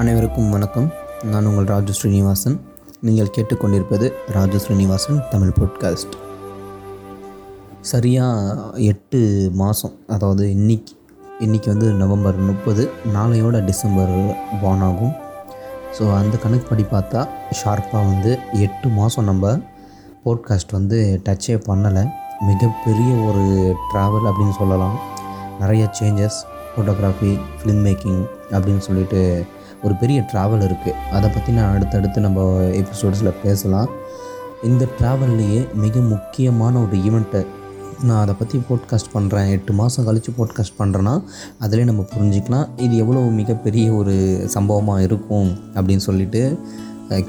அனைவருக்கும் வணக்கம். நான் உங்கள் ராஜு ஸ்ரீனிவாசன். நீங்கள் கேட்டுக்கொண்டிருப்பது ராஜு ஸ்ரீனிவாசன் தமிழ் பாட்காஸ்ட் சரியாக எட்டு மாதம் அதாவது இன்னைக்கு இன்றைக்கி வந்து நவம்பர் முப்பது நாளையோட டிசம்பர் பான் ஆகும். ஸோ அந்த கணக்குப்படி பார்த்தா ஷார்ப்பாக வந்து எட்டு மாதம் நம்ம போட்காஸ்ட் வந்து டச்சே பண்ணலை. மிகப்பெரிய ஒரு ட்ராவல் அப்படின்னு சொல்லலாம். நிறைய சேஞ்சஸ் ஃபோட்டோகிராஃபி ஃபிலிம் மேக்கிங் அப்படின்னு சொல்லிட்டு ஒரு பெரிய ட்ராவல் இருக்குது அதை பற்றி நான் அடுத்தடுத்து நம்ம எபிசோட்ஸில் பேசலாம். இந்த ட்ராவல்லையே மிக முக்கியமான ஒரு ஈவெண்ட்டை நான் அதை பற்றி போட்காஸ்ட் பண்ணுறேன் எட்டு மாதம் கழித்து போட்காஸ்ட் பண்ணுறேன்னா அதிலே நம்ம புரிஞ்சிக்கலாம். இது எவ்வளோ மிகப்பெரிய ஒரு சம்பவமாக இருக்கும் அப்படின்னு சொல்லிட்டு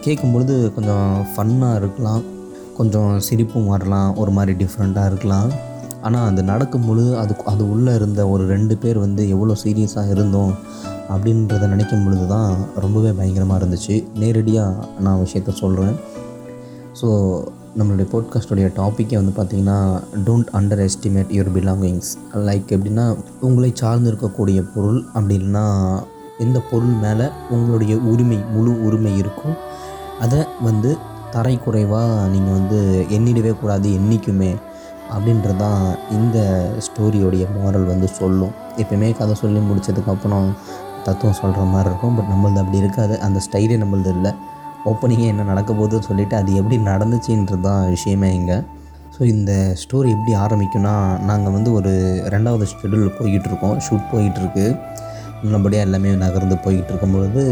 கேட்கும்பொழுது கொஞ்சம் ஃபன்னாக இருக்கலாம். கொஞ்சம் சிரிப்பும் வரலாம். ஒரு மாதிரி டிஃப்ரெண்ட்டாக இருக்கலாம். ஆனால் அது நடக்கும் பொழுது அது அது உள்ளே இருந்த ஒரு ரெண்டு பேர் வந்து எவ்வளோ சீரியஸாக இருந்தோம். அப்படின்றத நினைக்கும் பொழுது தான் ரொம்பவே பயங்கரமாக இருந்துச்சு. நேரடியாக நான் விஷயத்த சொல்கிறேன் ஸோ நம்மளுடைய போட்காஸ்டோடைய டாப்பிக்கே வந்து பார்த்திங்கன்னா don't underestimate your belongings like எப்படின்னா உங்களை சார்ந்து இருக்கக்கூடிய பொருள் அப்படி இல்லைன்னா எந்த பொருள் மேலே உங்களுடைய உரிமை முழு உரிமை இருக்கும் அதை வந்து தரை குறைவாக நீங்கள் வந்து எண்ணிடவே கூடாது என்றைக்குமே அப்படின்றது தான் இந்த ஸ்டோரியோடைய மாரல் வந்து சொல்லும். எப்பயுமே கதை சொல்லி முடித்ததுக்கப்புறம் தத்துவம் சொல்கிற மாதிரி இருக்கும். பட் நம்மளது அப்படி இருக்காது. அந்த ஸ்டைலே நம்மளது இல்லை. ஓப்பனிங்கே என்ன நடக்க போகுதுன்னு சொல்லிவிட்டு அது எப்படி நடந்துச்சுன்றது தான் விஷயமே இங்கே. ஸோ இந்த ஸ்டோரி எப்படி ஆரம்பிக்கும்னா நாங்கள் வந்து ஒரு ரெண்டாவது ஷெடியூல் போய்கிட்டுருக்கோம் ஷூட் போயிட்டுருக்கு. நல்லபடியாக எல்லாமே நகர்ந்து போய்கிட்டு இருக்கும் பொழுது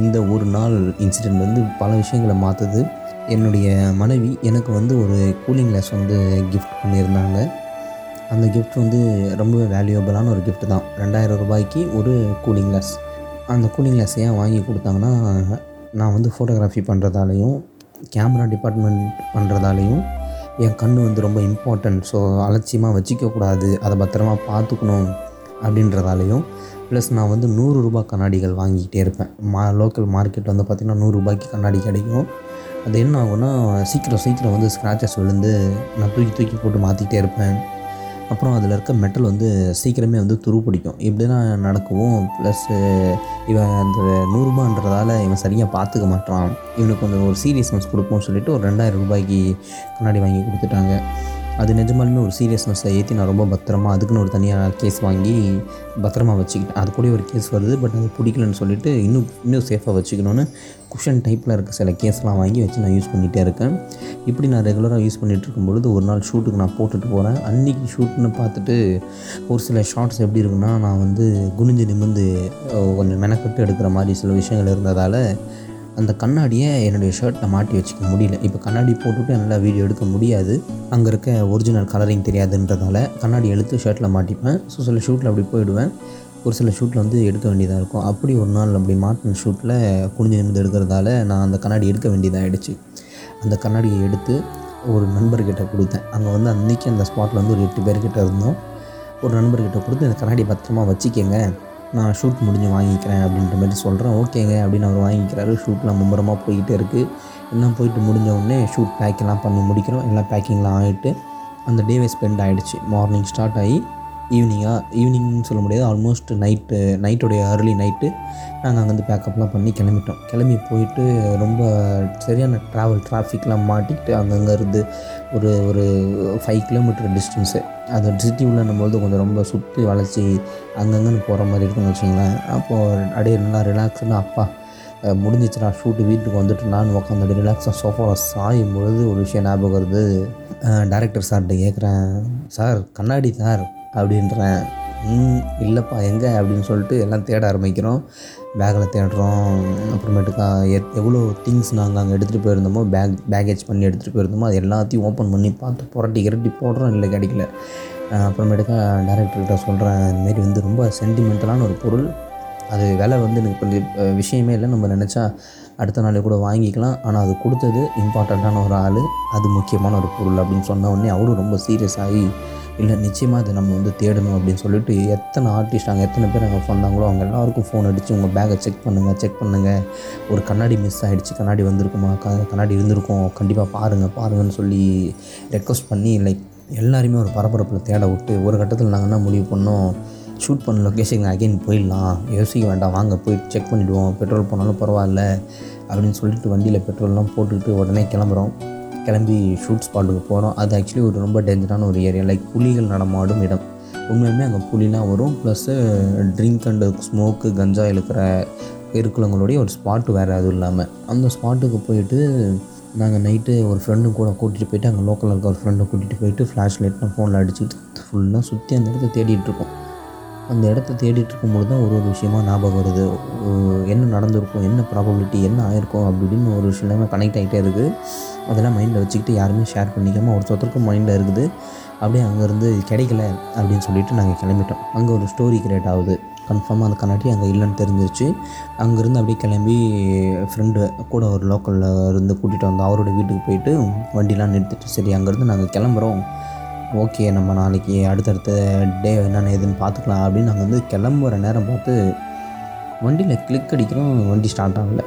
இந்த ஒரு நாள் இன்சிடெண்ட் வந்து பல விஷயங்களை மாற்றுது என்னுடைய மனைவி எனக்கு வந்து ஒரு கூலிங் கிளாஸ் வந்து கிஃப்ட் பண்ணியிருந்தாங்க. அந்த கிஃப்ட் வந்து ரொம்பவே வேல்யூபிளான ஒரு கிஃப்ட் தான். ரெண்டாயிரம் ரூபாய்க்கு ஒரு கூலிங் கிளாஸ் அந்த கூலிங் கிளாஸ் ஏன் வாங்கி கொடுத்தாங்கன்னா நான் வந்து ஃபோட்டோகிராஃபி பண்ணுறதாலையும் கேமரா டிபார்ட்மெண்ட் பண்ணுறதாலையும் என் கண் வந்து ரொம்ப இம்பார்ட்டன்ட் ஸோ அலட்சியமாக வச்சிக்கக்கூடாது அதை பத்திரமா பார்த்துக்கணும் அப்படின்றதாலையும் ப்ளஸ் நான் வந்து நூறு ரூபாய் கண்ணாடிகள் வாங்கிக்கிட்டே இருப்பேன். மா லோக்கல் மார்க்கெட் வந்து பார்த்திங்கன்னா நூறு ரூபாய்க்கு கண்ணாடி கிடைக்கும். அது என்ன ஆகும்னா சீக்கிரம் சீக்கிரம் வந்து ஸ்க்ராச்சஸ் விழுந்து நான் தூக்கி தூக்கி போட்டு மாற்றிக்கிட்டே இருப்பேன். அப்புறம் அதில் இருக்க மெட்டல் வந்து சீக்கிரமே வந்து துரு பிடிக்கும் இப்படிலாம் நடக்கவும் ப்ளஸ்ஸு இவன் அந்த நூறுரூபான்றதால இவன் சரியாக பார்த்துக்க மாட்டான் இவனுக்கு கொஞ்சம் ஒரு சீரியஸ்னஸ் கொடுப்போம்னு சொல்லிட்டு ஒரு ரெண்டாயிரம் ரூபாய்க்கு கண்ணாடி வாங்கி கொடுத்துட்டாங்க. அது நிஜமாலுமே ஒரு சீரியஸ்னஸை ஏற்றி நான் ரொம்ப பத்திரமா அதுக்குன்னு ஒரு தனியாக கேஸ் வாங்கி பத்திரமா வச்சுக்கிட்டேன். அது கூட ஒரு கேஸ் வருது பட் அது பிடிக்கலன்னு சொல்லிட்டு இன்னும் இன்னும் சேஃபாக வச்சுக்கணுன்னு குஷன் டைப்பில் இருக்க சில கேஸ்லாம் வாங்கி வச்சு நான் யூஸ் பண்ணிகிட்டே இருக்கேன். இப்படி நான் ரெகுலராக யூஸ் பண்ணிகிட்டு இருக்கும்பொழுது ஒரு நாள் ஷூட்டுக்கு நான் போட்டுட்டு போகிறேன் அன்றைக்கி ஷூட்னு பார்த்துட்டு ஒரு சில ஷார்ட்ஸ் எப்படி இருக்குன்னா நான் வந்து குனிஞ்சு நிமிர்ந்து கொஞ்சம் மெனக்கட்டு எடுக்கிற மாதிரி சில விஷயங்கள் இருந்ததால் அந்த கண்ணாடியை என்னுடைய ஷர்ட்டில் மாட்டி வச்சுக்க முடியல. இப்போ கண்ணாடி போட்டுட்டு என்னால் வீடியோ எடுக்க முடியாது. அங்கே இருக்க ஒரிஜினல் கலரிங் தெரியாதுன்றதால கண்ணாடி எடுத்து ஷர்ட்டில் மாட்டிப்பேன். ஸோ சில ஷூட்டில் அப்படி போயிடுவேன். ஒரு சில ஷூட்டில் வந்து எடுக்க வேண்டியதாக இருக்கும். அப்படி ஒரு நாள் அப்படி மாட்டின ஷூட்டில் குனிஞ்சு நிமிந்து எடுக்கிறதால நான் அந்த கண்ணாடி எடுக்க வேண்டியதாகிடுச்சு அந்த கண்ணாடியை எடுத்து ஒரு நண்பர்கிட்ட கொடுத்தேன். அங்கே வந்து அன்றைக்கி அந்த ஸ்பாட்டில் வந்து ஒரு எட்டு பேர்கிட்ட இருந்தோம். ஒரு நண்பர்கிட்ட கொடுத்து இந்த கண்ணாடி பத்திரமா வச்சுக்கோங்க. நான் ஷூட் முடிஞ்சு வாங்கிக்கிறேன் அப்படின்ற மாதிரி சொல்கிறேன் ஓகேங்க அப்படின்னு அவர் வாங்கிக்கிறாரு. ஷூட்லாம் மும்பரமாக போய்கிட்டே இருக்குது எல்லாம் போயிட்டு முடிஞ்ச உடனே ஷூட் பேக்கெல்லாம் பண்ணி முடிக்கிறோம். எல்லாம் பேக்கிங்லாம் ஆகிட்டு அந்த டேவே ஸ்பெண்ட் ஆகிடுச்சு மார்னிங் ஸ்டார்ட் ஆகி ஈவினிங்காக ஈவினிங்னு சொல்ல முடியாது. ஆல்மோஸ்ட் நைட்டு நைட்டுடைய அர்லி நைட்டு நாங்கள் அங்கேருந்து பேக்கப்லாம் பண்ணி கிளம்பிட்டோம். கிளம்பி போயிட்டு ரொம்ப சரியான ட்ராவல் டிராஃபிக்லாம் மாட்டிக்கிட்டு அங்கங்கே இருந்து ஒரு ஒரு ஃபைவ் கிலோமீட்டர் டிஸ்டன்ஸு அது சிட்டி உள்ளன்னும்போது கொஞ்சம் ரொம்ப சுற்றி வளைச்சி அங்கங்கன்னு போகிற மாதிரி இருக்கும்னு வச்சுங்களேன். அப்போது அப்படியே நல்லா ரிலாக்ஸ்டாக அப்பா அஹ் முடிஞ்சிச்சுடா ஷூட்டு வீட்டுக்கு வந்துட்டு நான் உட்காந்து ரிலாக்ஸாக சோஃபாவில் சாயும் பொழுது ஒரு விஷயம் ஞாபகம் வருது. டேரக்டர் சார்கிட்ட கேட்குறேன் சார் கண்ணாடி சார் அப்படின்றேன். ம் இல்லைப்பா எங்கே அப்படின்னு சொல்லிட்டு எல்லாம் தேட ஆரம்பிக்கிறோம். பேக்கில் தேடுறோம். அப்புறமேட்டுக்கா எ- எவ்வளோ திங்ஸ் நாங்கள் அங்கே எடுத்துகிட்டு போயிருந்தோமோ பேக் பேக்கேஜ் பண்ணி எடுத்துகிட்டு போயிருந்தோமோ அது எல்லாத்தையும் ஓப்பன் பண்ணி பார்த்து புரட்டி கிரட்டி போடுறோம் இல்லை கிடைக்கல. அப்புறமேட்டுக்கா டேரக்டர்கிட்ட சொல்கிறேன் இந்தமாரி வந்து ரொம்ப சென்டிமெண்டலான ஒரு பொருள். அது விலை வந்து எனக்கு கொஞ்சம் விஷயமே இல்லை நம்ம நினச்சா அடுத்த நாளே கூட வாங்கிக்கலாம். ஆனால் அது கொடுத்தது இம்பார்ட்டண்ட்டான ஒரு ஆள். அது முக்கியமான ஒரு பொருள் அப்படின்னு சொன்ன உடனே அவரும் ரொம்ப சீரியஸ் ஆகி இல்லை நிச்சயமாக அதை நம்ம வந்து தேடணும் அப்படின்னு சொல்லிட்டு எத்தனை ஆர்டிஸ்ட் அங்கே எத்தனை பேர் அங்கே வந்தாங்களோ அவங்க எல்லாருக்கும் ஃபோன் அடித்து உங்கள் பேக்கை செக் பண்ணுங்கள் செக் பண்ணுங்கள் ஒரு கண்ணாடி மிஸ் ஆகிடுச்சு கண்ணாடி வந்திருக்குமா க கண்ணாடி இருந்திருக்கும் கண்டிப்பாக பாருங்கள் பாருங்கன்னு சொல்லி ரெக்வஸ்ட் பண்ணி லைக் எல்லாருமே ஒரு பரபரப்பில் தேட விட்டு ஒரு கட்டத்தில் நாங்கள் என்ன முடிவு பண்ணோம்? ஷூட் பண்ண லொக்கேஷன் அகெயின் போயிடலாம். யோசிக்க வேண்டாம் வாங்க போய் செக் பண்ணிவிடுவோம் பெட்ரோல் போனாலும் பரவாயில்ல அப்படின்னு சொல்லிட்டு வண்டியில் பெட்ரோல்லாம் போட்டுக்கிட்டு உடனே கிளம்புறோம். கிளம்பி ஷூட் ஸ்பாட்டுக்கு போகிறோம் அது ஆக்சுவலி ஒரு ரொம்ப டேஞ்சரான ஒரு ஏரியா லைக் புலிகள் நடமாடும் இடம். உண்மையுமே அங்கே புலிலாம் வரும். ப்ளஸ்ஸு ட்ரிங்க் அண்டு ஸ்மோக்கு கஞ்சா இழுக்கிற இருக்கிறவங்களுடைய ஒரு ஸ்பாட்டு வேறு அதுவும் இல்லாமல் அந்த ஸ்பாட்டுக்கு போயிட்டு நாங்கள் நைட்டு ஒரு ஃப்ரெண்டு கூட கூட்டிகிட்டு போயிட்டு அங்கே லோக்கலில் இருக்க ஒரு ஃப்ரெண்டை கூட்டிகிட்டு போயிட்டு ஃப்ளாஷ் லைட்லாம் ஃபோனில் அடிச்சுட்டு ஃபுல்லாக சுற்றி அந்த இடத்த தேடிட்டுருக்கோம் அந்த இடத்த தேடிட்டு இருக்கும்போது தான் ஒரு ஒரு விஷயமா ஞாபகம் வருது. என்ன நடந்திருக்கும் என்ன ப்ராபபிலிட்டி என்ன ஆயிருக்கும் அப்படி இப்படின்னு ஒரு விஷயம் கனெக்ட் ஆகிட்டே இருக்குது. அதெல்லாம் மைண்டில் வச்சுக்கிட்டு யாருமே ஷேர் பண்ணிக்காமல் ஒருத்தருக்கும் மைண்டில் இருக்குது. அப்படியே அங்கேருந்து கிடைக்கல அப்படின்னு சொல்லிட்டு நாங்கள் கிளம்பிட்டோம். அங்கே ஒரு ஸ்டோரி கிரியேட் ஆகுது. கன்ஃபார்மாக அந்த கண்ணாடி அங்கே இல்லைன்னு தெரிஞ்சிருச்சு. அங்கேருந்து அப்படியே கிளம்பி ஃப்ரெண்டு கூட ஒரு லோக்கலில் இருந்து கூட்டிகிட்டு வந்தோம். அவரோட வீட்டுக்கு போயிட்டு வண்டிலாம் நிறுத்திட்டு சரி அங்கேருந்து நாங்கள் கிளம்புறோம். ஓகே நம்ம நாளைக்கு அடுத்தடுத்த டே என்னென்ன ஏதுன்னு பார்த்துக்கலாம். அப்படின்னு நாங்கள் வந்து கிளம்புற நேரம் பார்த்து வண்டியில் கிளிக் அடிக்கிறோம். வண்டி ஸ்டார்ட் ஆகலை.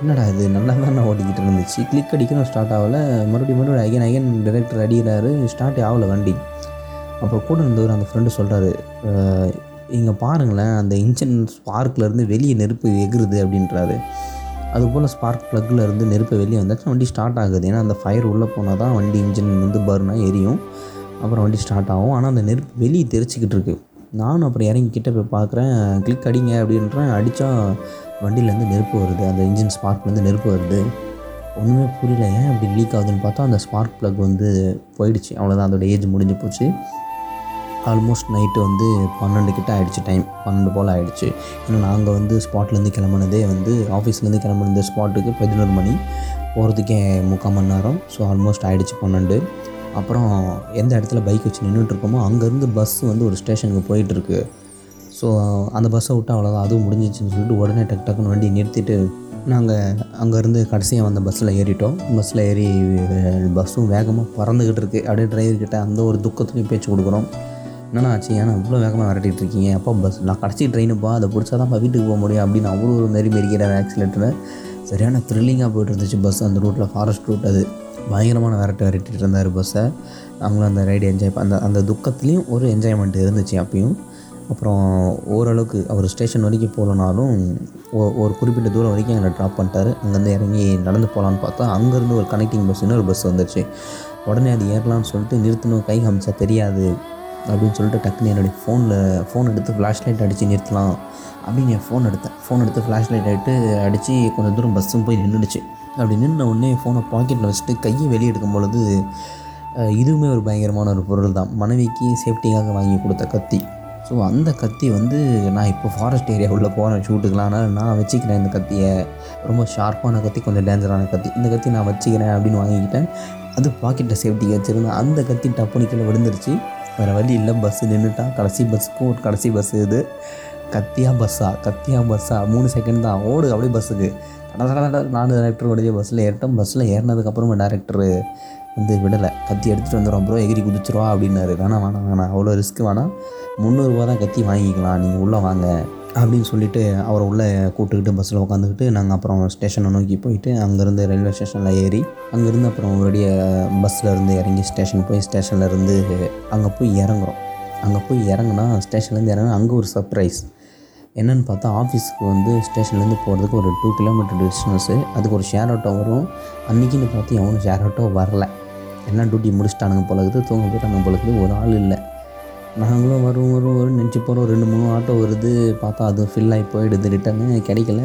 என்னடா இது? நல்லா தான் ஓட்டிக்கிட்டு இருந்துச்சு. கிளிக் அடிக்கிறோம் ஸ்டார்ட் ஆகலை. மறுபடியும் மறுபடியும் அகைன் அகைன் டிரெக்டர் அடிக்கிறாரு. ஸ்டார்ட் ஆகலை வண்டி. அப்புறம் கூட இருந்தவர் அந்த ஃப்ரெண்டு சொல்கிறாரு இங்கே பாருங்களேன் அந்த இன்ஜின் ஸ்பார்க்லேருந்து வெளியே நெருப்பு எகுறுது அப்படின்றாரு. அதுபோல் ஸ்பார்க் ப்ளக்கில் இருந்து நெருப்பு வெளியே வந்தாச்சும் வண்டி ஸ்டார்ட் ஆகுது. ஏன்னா அந்த ஃபயர் உள்ளே போனால் தான் வண்டி இன்ஜின் வந்து பர்னாக எரியும். அப்புறம் வண்டி ஸ்டார்ட் ஆகும். ஆனால் அந்த நெருப்பு வெளியே தெரிச்சிக்கிட்டு இருக்கு. நானும் அப்புறம் இறங்கி கிட்ட போய் பார்க்குறேன் கிளிக் அடிங்க அப்படின்றேன். அடித்தா வண்டியிலேருந்து நெருப்பு வருது. அந்த இன்ஜின் ஸ்பார்க்லேருந்து நெருப்பு வருது. ஒன்றுமே புரியல. ஏன் அப்படி லீக் ஆகுதுன்னு பார்த்தா அந்த ஸ்பார்க் ப்ளக் வந்து போயிடுச்சு. அவ்வளோதான் அதோட ஏஜ் முடிஞ்சு போச்சு. ஆல்மோஸ்ட் நைட்டு வந்து பன்னெண்டு கிட்ட ஆகிடுச்சு டைம் பன்னெண்டு போல் ஆகிடுச்சு ஏன்னா நாங்கள் வந்து ஸ்பாட்லேருந்து கிளம்புனதே வந்து ஆஃபீஸ்லேருந்து கிளம்புனது ஸ்பாட்டுக்கு பதினோரு மணி. போகிறதுக்கே முக்கால் மணி நேரம். ஸோ ஆல்மோஸ்ட் ஆகிடுச்சு பன்னெண்டு. அப்புறம் எந்த இடத்துல பைக் வச்சு நின்றுட்டுருக்கோமோ அங்கேருந்து பஸ் வந்து ஒரு ஸ்டேஷனுக்கு போயிட்டுருக்கு ஸோ அந்த பஸ்ஸை விட்டு அவ்வளோதான் அதுவும் முடிஞ்சிச்சுன்னு சொல்லிட்டு உடனே டக் டக்குன்னு வண்டி நிறுத்திட்டு நாங்கள் அங்கேருந்து கடைசியாக வந்த பஸ்ஸில் ஏறிட்டோம். பஸ்ஸில் ஏறி பஸ்ஸும் வேகமாக பறந்துக்கிட்டு இருக்குது அப்படியே டிரைவர்கிட்ட அந்த ஒரு துக்கத்துலையும் பேச்சு கொடுக்குறோம். என்னண்ணா ஆச்சு? ஏன்னா இவ்வளோ வேகமாக விரட்டிட்டு இருக்கீங்க. அப்போ பஸ் நான் கடைசி ட்ரெயினுப்பா அதை பிடிச்சா தான் வீட்டுக்கு போக முடியும் அப்படின்னு அவ்வளோ ஒரு மாரி மெரிக்கிறார் ஆக்சிலேட்டரை சரியான த்ரில்லிங்காக போயிட்டு இருந்துச்சு பஸ் அந்த ரூட்டில் ஃபாரஸ்ட் ரூட் அது. பயங்கரமான விரட்டு விரட்டிட்டு இருந்தார் பஸ்ஸை அவங்களும் அந்த ரைடு என்ஜாய் அந்த அந்த துக்கத்துலேயும் ஒரு என்ஜாய்மெண்ட் இருந்துச்சு அப்பயும். அப்புறம் ஓரளவுக்கு அவர் ஸ்டேஷன் வரைக்கும் போகலனாலும் ஓ ஒரு குறிப்பிட்ட தூரம் வரைக்கும் எங்களை ட்ராப் பண்ணிட்டாரு. அங்கேருந்து இறங்கி நடந்து போகலான்னு பார்த்தா அங்கேருந்து ஒரு கனெக்டிங் பஸ் இன்னொரு பஸ் வந்துச்சு உடனே அது ஏறலாம்னு சொல்லிட்டு நிறுத்தணும் கை காமிச்சா தெரியாது. அப்படின்னு சொல்லிட்டு டக்குன்னு என்னுடைய ஃபோனில் ஃபோன் எடுத்து ஃப்ளாஷ் லைட் அடித்து நிறுத்தலாம் அப்படின்னு என் ஃபோன் எடுத்தேன். ஃபோன் எடுத்து ஃப்ளாஷ் லைட் எடுத்து அடித்து கொஞ்சம் தூரம் பஸ்ஸும் போய் நின்றுடுச்சு அப்படி நின்ன உடனே ஃபோனை பாக்கெட்டில் வச்சுட்டு கையை வெளியே எடுக்கும் பொழுது இதுவுமே ஒரு பயங்கரமான ஒரு பொருள் தான். மனைவிக்கு சேஃப்டிக்காக வாங்கி கொடுத்த கத்தி. ஸோ அந்த கத்தி வந்து நான் இப்போ ஃபாரஸ்ட் ஏரியா உள்ளே போகிறேன் ஷூட்டுக்கலாம் அதனால் நான் வச்சுக்கிறேன் இந்த கத்தியை. ரொம்ப ஷார்ப்பான கத்தி கொஞ்சம் டேஞ்சரான கத்தி. இந்த கத்தி நான் வச்சுக்கிறேன் அப்படின்னு வாங்கிக்கிட்டேன். அது பாக்கெட்டில் சேஃப்டிக்கு வச்சுருந்தேன். அந்த கத்தி டப்புனு கீழே விழுந்துருச்சு. வேறு வழி இல்லை பஸ்ஸு நின்றுட்டா கடைசி பஸ்ஸுக்கும் ஒரு கடைசி பஸ் இது. கத்தியா பஸ்ஸா கத்தியா பஸ்ஸா மூணு செகண்ட் தான். ஓடு அப்படியே பஸ்ஸுக்கு நான் டேரக்டர் உடைய பஸ்ஸில் ஏறிட்டோம். பஸ்ஸில் ஏறினதுக்கப்புறமா டேரக்டர் வந்து விடலை. கத்தி எடுத்துகிட்டு வந்துடும் அப்புறம் எகிரி குதிச்சிருவா அப்படின்னாரு. வேணாம் வேணாம் வேணாம். அவ்வளோ ரிஸ்க்கு வேணாம். முந்நூறுரூவா தான் கத்தி வாங்கிக்கலாம். நீங்கள் உள்ளே வாங்க. அப்படின்னு சொல்லிட்டு அவரை உள்ளே கூப்பிட்டுக்கிட்டு பஸ்ஸில் உட்காந்துக்கிட்டு நாங்கள் அப்புறம் ஸ்டேஷனை நோக்கி போயிட்டு அங்கேருந்து ரயில்வே ஸ்டேஷனில் ஏறி அங்கேருந்து அப்புறம் ஒருடைய பஸ்ஸில் இருந்து இறங்கி ஸ்டேஷன் போய் ஸ்டேஷனில் இருந்து அங்கே போய் இறங்குறோம். அங்கே போய் இறங்குனா ஸ்டேஷன்லேருந்து இறங்கினா அங்கே ஒரு சர்ப்ரைஸ் என்னென்னு பார்த்தா ஆஃபீஸ்க்கு வந்து ஸ்டேஷன்லேருந்து போகிறதுக்கு ஒரு டூ கிலோமீட்டர் டிஸ்டன்ஸு அதுக்கு ஒரு ஷேர் ஆட்டோ வரும். அன்றைக்கின்னு பார்த்து எவனும் ஷேர் ஆட்டோ வரல. எல்லாம் டியூட்டி முடிச்சிட்டானுங்க போல இருக்குது தூங்க போயிட்டானுங்க போல இருக்குது ஒரு ஆள் இல்லை. நாங்களும் வரும் வரும் வரும் நினச்சி போகிறோம் ரெண்டு மூணு ஆட்டோ வருது. பார்த்தா அது ஃபில் ஆகி போயிடுது. ரிட்டர்னு கிடைக்கல.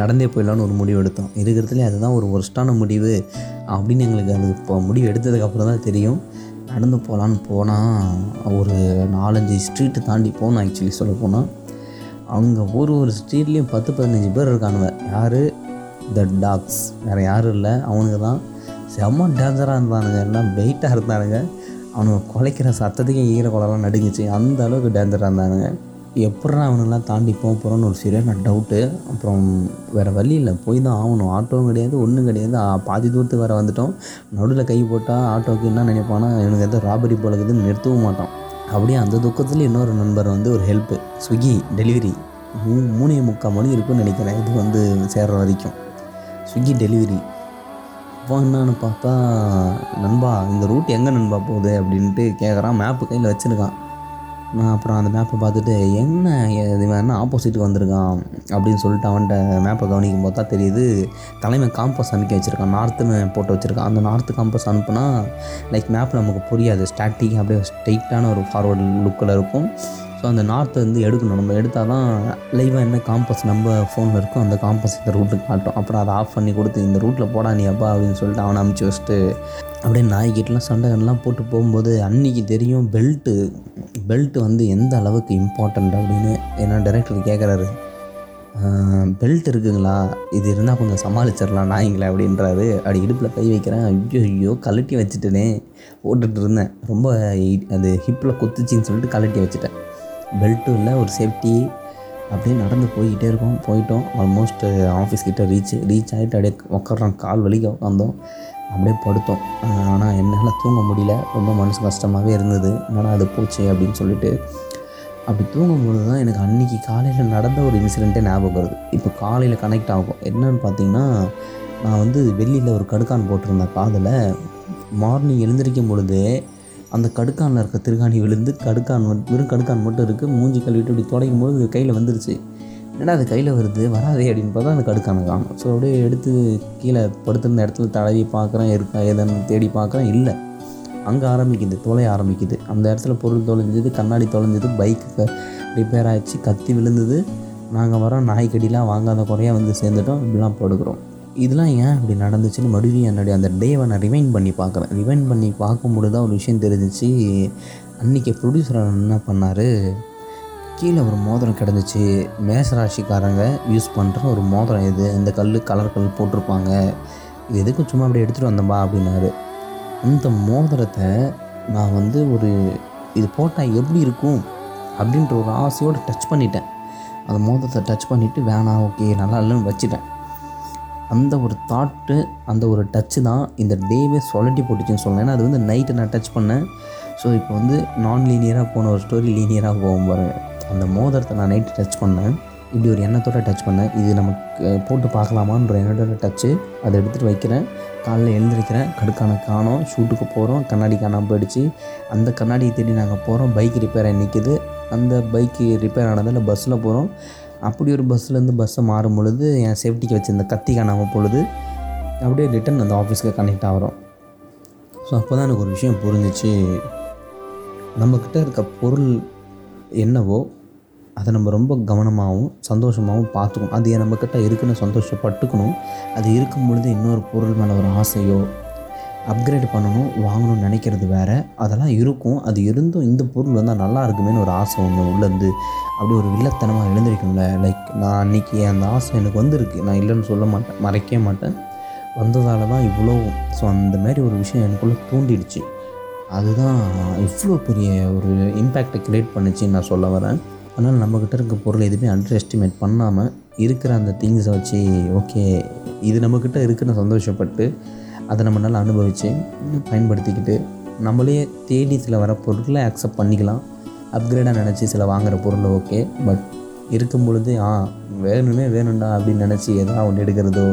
நடந்தே போயிடலான்னு ஒரு முடிவு எடுத்தோம். இருக்கிறதுலே அதுதான் ஒரு ஒர்ஸ்டான முடிவு அப்படின்னு எங்களுக்கு அது இப்போ முடிவு எடுத்ததுக்கப்புறம் தான் தெரியும். நடந்து போகலான்னு போனால் ஒரு நாலஞ்சு ஸ்ட்ரீட்டு தாண்டி போனோம் ஆக்சுவலி சொல்ல போனால் அங்கே ஒரு ஒரு ஸ்ட்ரீட்லேயும் பத்து பதினஞ்சு பேர் இருக்கானுங்க. யார்? த டாக்ஸ் வேறு யாரும் இல்லை. அவனுங்க தான். செம்ம டேஞ்சராக இருந்தானுங்க. எல்லாம் வெயிட்டாக இருந்தானுங்க. அவனுங்க குலைக்கிற சத்தத்துக்கே ஈர குளம்லாம் நடுங்கிச்சு. அந்த அளவுக்கு டேஞ்சராக இருந்தானுங்க. எப்படா அவனெல்லாம் தாண்டி போக போகிறோன்னு ஒரு சரியான டவுட்டு அப்புறம் வேறு வழி இல்லை. போய் தான் ஆகணும். ஆட்டோவும் கிடையாது ஒன்றும் கிடையாது. பாதி தூரத்துக்கு வேறு வந்துட்டோம். நடுவில் கை போட்டால் ஆட்டோவுக்கு என்ன நினைப்பானா எனக்கு எதோ ராபரி போலக்குதுன்னு நிறுத்தவும் மாட்டான். அப்படியே அந்த துக்கத்தில் இன்னொரு நண்பர் வந்து ஒரு ஹெல்ப்பு ஸ்விக்கி டெலிவரி மூ மூணே முக்கால் மணி இருக்குன்னு நினைக்கிறேன். இது வந்து சேர்ற வரைக்கும். ஸ்விக்கி டெலிவரி அப்போ என்னன்னு பார்த்தா நண்பா இந்த ரூட் எங்கே நண்பா போகுது அப்படின்ட்டு கேட்குறான் மேப்பு கையில் வச்சுருக்கான். நான் அப்புறம் அந்த மேப்பை பார்த்துட்டு என்ன இது என்ன ஆப்போசிட்டுக்கு வந்திருக்கான்? அப்படின்னு சொல்லிட்டு அவன்கிட்ட மேப்பை கவனிக்கும் போது தான் தெரியுது தலைமை காம்பஸ் அமைக்க வச்சுருக்கான். நார்த்துன்னு போட்டு வச்சுருக்கான். அந்த நார்த்து காம்பஸ் அனுப்புனா லைக் மேப் நமக்கு புரியாது. ஸ்டாட்டிக் அப்படியே ஸ்ட்ரெயிட்டான ஒரு ஃபார்வர்டு லுக்கில் இருக்கும். ஸோ அந்த நார்த்தை வந்து எடுக்கணும். நம்ம எடுத்தால் தான் லைவாக என்ன காம்பஸ் நம்ம ஃபோனில் இருக்கோ அந்த காம்பஸ் இந்த ரூட்டுக்கு காட்டும். அப்புறம் அதை ஆஃப் பண்ணி கொடுத்து இந்த ரூட்டில் போடா நீ அப்பா அப்படின்னு சொல்லிட்டு அவனை அமுச்சு வச்சுட்டு அப்படியே நாய்கிட்டலாம் சண்டைகள்லாம் போட்டு போகும்போது அன்னைக்கு தெரியும் பெல்ட்டு பெல்ட்டு வந்து எந்த அளவுக்கு இம்பார்ட்டண்ட் அப்படின்னு ஏன்னா டைரக்டர் கேட்குறாரு பெல்ட் இருக்குங்களா? இது இருந்தால் கொஞ்சம் சமாளிச்சிடலாம் நாய்ங்களே அப்படின்றாரு. அப்படி இடுப்பில் கை வைக்கிறேன். ஐயோ ஐயோ கழட்டி வச்சுட்டேனே போட்டுட்டு இருந்தேன். ரொம்ப அது ஹிப்பில் குத்துச்சின்னு சொல்லிட்டு கழட்டி வச்சுட்டேன். பெல்ட்டும் இல்லை ஒரு சேஃப்டி அப்படியே நடந்து போய்கிட்டே இருக்கோம். போயிட்டோம். ஆல்மோஸ்ட் ஆஃபீஸ் கிட்ட ரீச் ரீச் ஆகிட்டு அப்படியே உட்காரோம் கால் வலிக்க உட்காந்தோம் அப்படியே படுத்தோம். ஆனால் என்னால் தூங்க முடியல. ரொம்ப மனசு கஷ்டமாகவே இருந்தது. ஆனால் அது போச்சு அப்படின்னு சொல்லிட்டு அப்படி தூங்கும்போது தான் எனக்கு அன்றைக்கி காலையில் நடந்த ஒரு இன்சிடெண்ட்டே ஞாபகம் வருது. இப்போ காலையில் கனெக்ட் ஆகும். என்னன்னு பார்த்தீங்கன்னா நான் வந்து வெள்ளியில் ஒரு கடுக்கான் போட்டிருந்தேன். காதில். மார்னிங் எழுந்திரிக்கும் பொழுது அந்த கடுக்கானில் இருக்க திருகாணி விழுந்து கடுக்கான் மட்டும் வெறும் கடுக்கான் மட்டும் இருக்குது மூஞ்சி கழுவிட்டு இப்படி துடைக்கும் போது கையில் வந்துருச்சு. என்னடா அது கையில் வருது? வராதே அப்படின்னு பார்த்தா அந்த கடுக்கானை காணும். ஸோ அப்படியே எடுத்து கீழே படுத்திருந்த இடத்துல தடவி பார்க்குறேன் இருக்கா ஏதான்னு தேடி பார்க்குறேன் இல்லை. அங்கே ஆரம்பிக்குது தொலை ஆரம்பிக்குது. அந்த இடத்துல பொருள் தொலைஞ்சது கண்ணாடி தொலைஞ்சது பைக்கு ரிப்பேர் ஆகிடுச்சு கத்தி விழுந்தது. நாங்கள் வரோம் நாய்க்கடிலாம் வாங்காத குறையாக வந்து சேர்ந்துட்டோம் இப்படிலாம் படுக்கிறோம் இதெல்லாம் ஏன் இப்படி நடந்துச்சுன்னு மறுபடியும் என்னுடைய அந்த டேவை நான் ரிவைண்ட் பண்ணி பார்க்குறேன். ரிவைண்ட் பண்ணி பார்க்கும்பொழுது தான் ஒரு விஷயம் தெரிஞ்சிச்சு. அன்றைக்கி ப்ரொடியூசர் என்ன பண்ணார்? கீழே ஒரு மோதிரம் கிடந்துச்சு. மேசராசிக்காரங்க யூஸ் பண்ணுற ஒரு மோதிரம் இது. இந்த கல் கலர் கல் போட்டிருப்பாங்க. இது எதுக்கும் சும்மா அப்படியே எடுத்துகிட்டு வந்தோம்பா அப்படின்னாரு. அந்த மோதிரத்தை நான் வந்து ஒரு இது போட்டால் எப்படி இருக்கும்? அப்படின்ற ஒரு ஆசையோடு டச் பண்ணிட்டேன். அந்த மோதிரத்தை டச் பண்ணிவிட்டு வேணாம் ஓகே நல்லா இல்லைன்னு வச்சுட்டேன். அந்த ஒரு தாட்டு அந்த ஒரு டச்சு தான் இந்த டேவே சொலட்டி போட்டுச்சுன்னு சொல்லலாம் ஏன்னா அது வந்து நைட்டு நான் டச் பண்ணேன். ஸோ இப்போ வந்து நான் லீனியராக போன ஒரு ஸ்டோரி லீனியராக போகும் பாருங்க அந்த மோதிரத்தை நான் நைட்டு டச் பண்ணேன். இப்படி ஒரு எண்ணத்தோட டச் பண்ணேன். இது நமக்கு போட்டு பார்க்கலாமான்ற என்னோட டச்சு அதை எடுத்துகிட்டு வைக்கிறேன். காலைல எழுந்திருக்கிறேன். கடுக்கான காணோம். ஷூட்டுக்கு போகிறோம் கண்ணாடி காணாமல் போயிடுச்சு. அந்த கண்ணாடியை தேடி நாங்கள் போகிறோம் பைக் ரிப்பேர் நிற்கிது அந்த பைக்கு ரிப்பேர் ஆனதில் பஸ்ஸில் போகிறோம் அப்படி ஒரு பஸ்ஸுலேருந்து பஸ்ஸை மாறும் பொழுது என் சேஃப்டிக்கு வச்சிருந்த கத்தி காணாமல் பொழுது அப்படியே ரிட்டன் அந்த ஆஃபீஸ்க்கு கனெக்ட் ஆகிறோம். ஸோ அப்போ தான் எனக்கு ஒரு விஷயம் புரிஞ்சிச்சு. நம்மக்கிட்ட இருக்க பொருள் என்னவோ அதை நம்ம ரொம்ப கவனமாகவும் சந்தோஷமாகவும் பார்த்துக்கணும். அது நம்மக்கிட்ட இருக்குன்னு சந்தோஷப்பட்டுக்கணும். அது இருக்கும் பொழுது இன்னொரு பொருள் மேலே ஒரு ஆசையோ அப்கிரேட் பண்ணணும் வாங்கணும்னு நினைக்கிறது வேறு. அதெல்லாம் இருக்கும். அது இருந்தும் இந்த பொருள் வந்தால் நல்லா இருக்குமேன்னு ஒரு ஆசை ஒன்று உள்ளேருந்து அப்படி ஒரு வில்லத்தனமாக எழுந்திருக்கும்ல. லைக் நான் அன்றைக்கி அந்த ஆசை எனக்கு வந்திருக்கு. நான் இல்லைன்னு சொல்ல மாட்டேன் மறைக்கவே மாட்டேன். வந்ததால தான் இவ்வளோ ஸோ அந்த மாதிரி ஒரு விஷயம் எனக்குள்ளே தூண்டிடுச்சு. அதுதான் இவ்வளோ பெரிய ஒரு இம்பேக்டை க்ரியேட் பண்ணுச்சுன்னு நான் சொல்ல வரேன். அதனால் நம்மக்கிட்ட இருக்க பொருள் எதுவுமே அண்டர் எஸ்டிமேட் பண்ணாமல் இருக்கிற அந்த திங்ஸை வச்சு ஓகே இது நம்மக்கிட்ட இருக்குன்னு சந்தோஷப்பட்டு அதை நம்ம நல்லா அனுபவித்து பயன்படுத்திக்கிட்டு நம்மளே தேடி சில வர பொருட்களை அக்செப்ட் பண்ணிக்கலாம். அப்கிரேடாக நினச்சி சில வாங்குகிற பொருள் ஓகே பட் இருக்கும் பொழுது ஆ வேணுமே வேணும்டா அப்படின்னு நினச்சி எதாவது ஒன்று எடுக்கிறதோ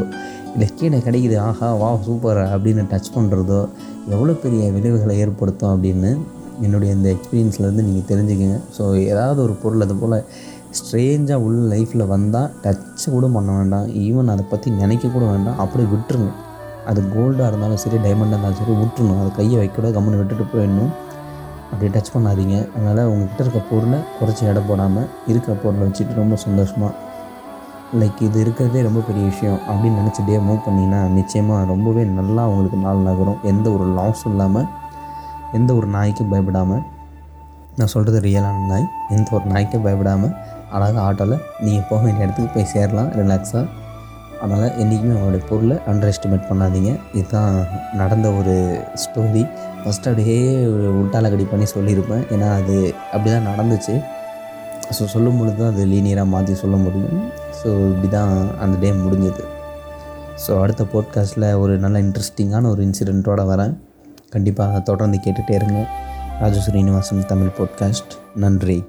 இல்லை கீழே கிடைக்குது ஆஹா வா சூப்பர் அப்படின்னு டச் பண்ணுறதோ எவ்வளோ பெரிய விளைவுகளை ஏற்படுத்தும் அப்படின்னு என்னுடைய இந்த எக்ஸ்பீரியன்ஸ்லேருந்து நீங்கள் தெரிஞ்சுக்கங்க. ஸோ ஏதாவது ஒரு பொருள் அது போல் ஸ்ட்ரேஞ்சாக உள்ள லைஃப்பில் வந்தால் டச் கூட பண்ண வேண்டாம். ஈவன் அதை பற்றி நினைக்க கூட வேண்டாம். அப்படியே விட்டுருங்க. அது கோல்டாக இருந்தாலும் சரி டைமண்டாக இருந்தாலும் சரி விட்டுணும் அது கையை வைக்கூட கம்முன்னு விட்டுட்டு போயிடணும். அப்படியே டச் பண்ணாதீங்க. அதனால் உங்ககிட்ட இருக்க பொருளை குறைச்சி எடை போடாமல் இருக்கிற பொருளை வச்சுட்டு ரொம்ப சந்தோஷமாக லைக் இது இருக்கிறதே ரொம்ப பெரிய விஷயம் அப்படின்னு நினச்சிட்டே மூவ் பண்ணிங்கன்னா நிச்சயமாக ரொம்பவே நல்லா உங்களுக்கு நாள் நகரும். எந்த ஒரு லாஸும் இல்லாமல் எந்த ஒரு நாய்க்கும் பயப்படாமல் நான் சொல்கிறது ரியலான நாய். எந்த ஒரு நாய்க்கும் பயப்படாமல் அழகாக ஆட்டோவில் நீங்கள் போக வேண்டிய இடத்துக்கு போய் சேரலாம் ரிலாக்ஸாக அதனால் என்றைக்குமே அவங்களுடைய பொருளை அண்டர் எஸ்டிமேட் பண்ணாதீங்க. இதுதான் நடந்த ஒரு ஸ்டோரி ஃபஸ்ட்டு அப்படியே உள்டாலகடி பண்ணி சொல்லியிருப்பேன். ஏன்னா அது அப்படி தான் நடந்துச்சு. ஸோ சொல்லும் பொழுது தான் அது லீனியராக மாற்றி சொல்ல முடியும். ஸோ இப்படி தான் அந்த டே முடிஞ்சது. ஸோ அடுத்த போட்காஸ்ட்டில் ஒரு நல்ல இன்ட்ரெஸ்டிங்கான ஒரு இன்சிடெண்ட்டோட வரேன். கண்டிப்பாக தொடர்ந்து கேட்டுகிட்டே இருங்க. ராஜு ஸ்ரீனிவாசன் தமிழ் போட்காஸ்ட் நன்றி.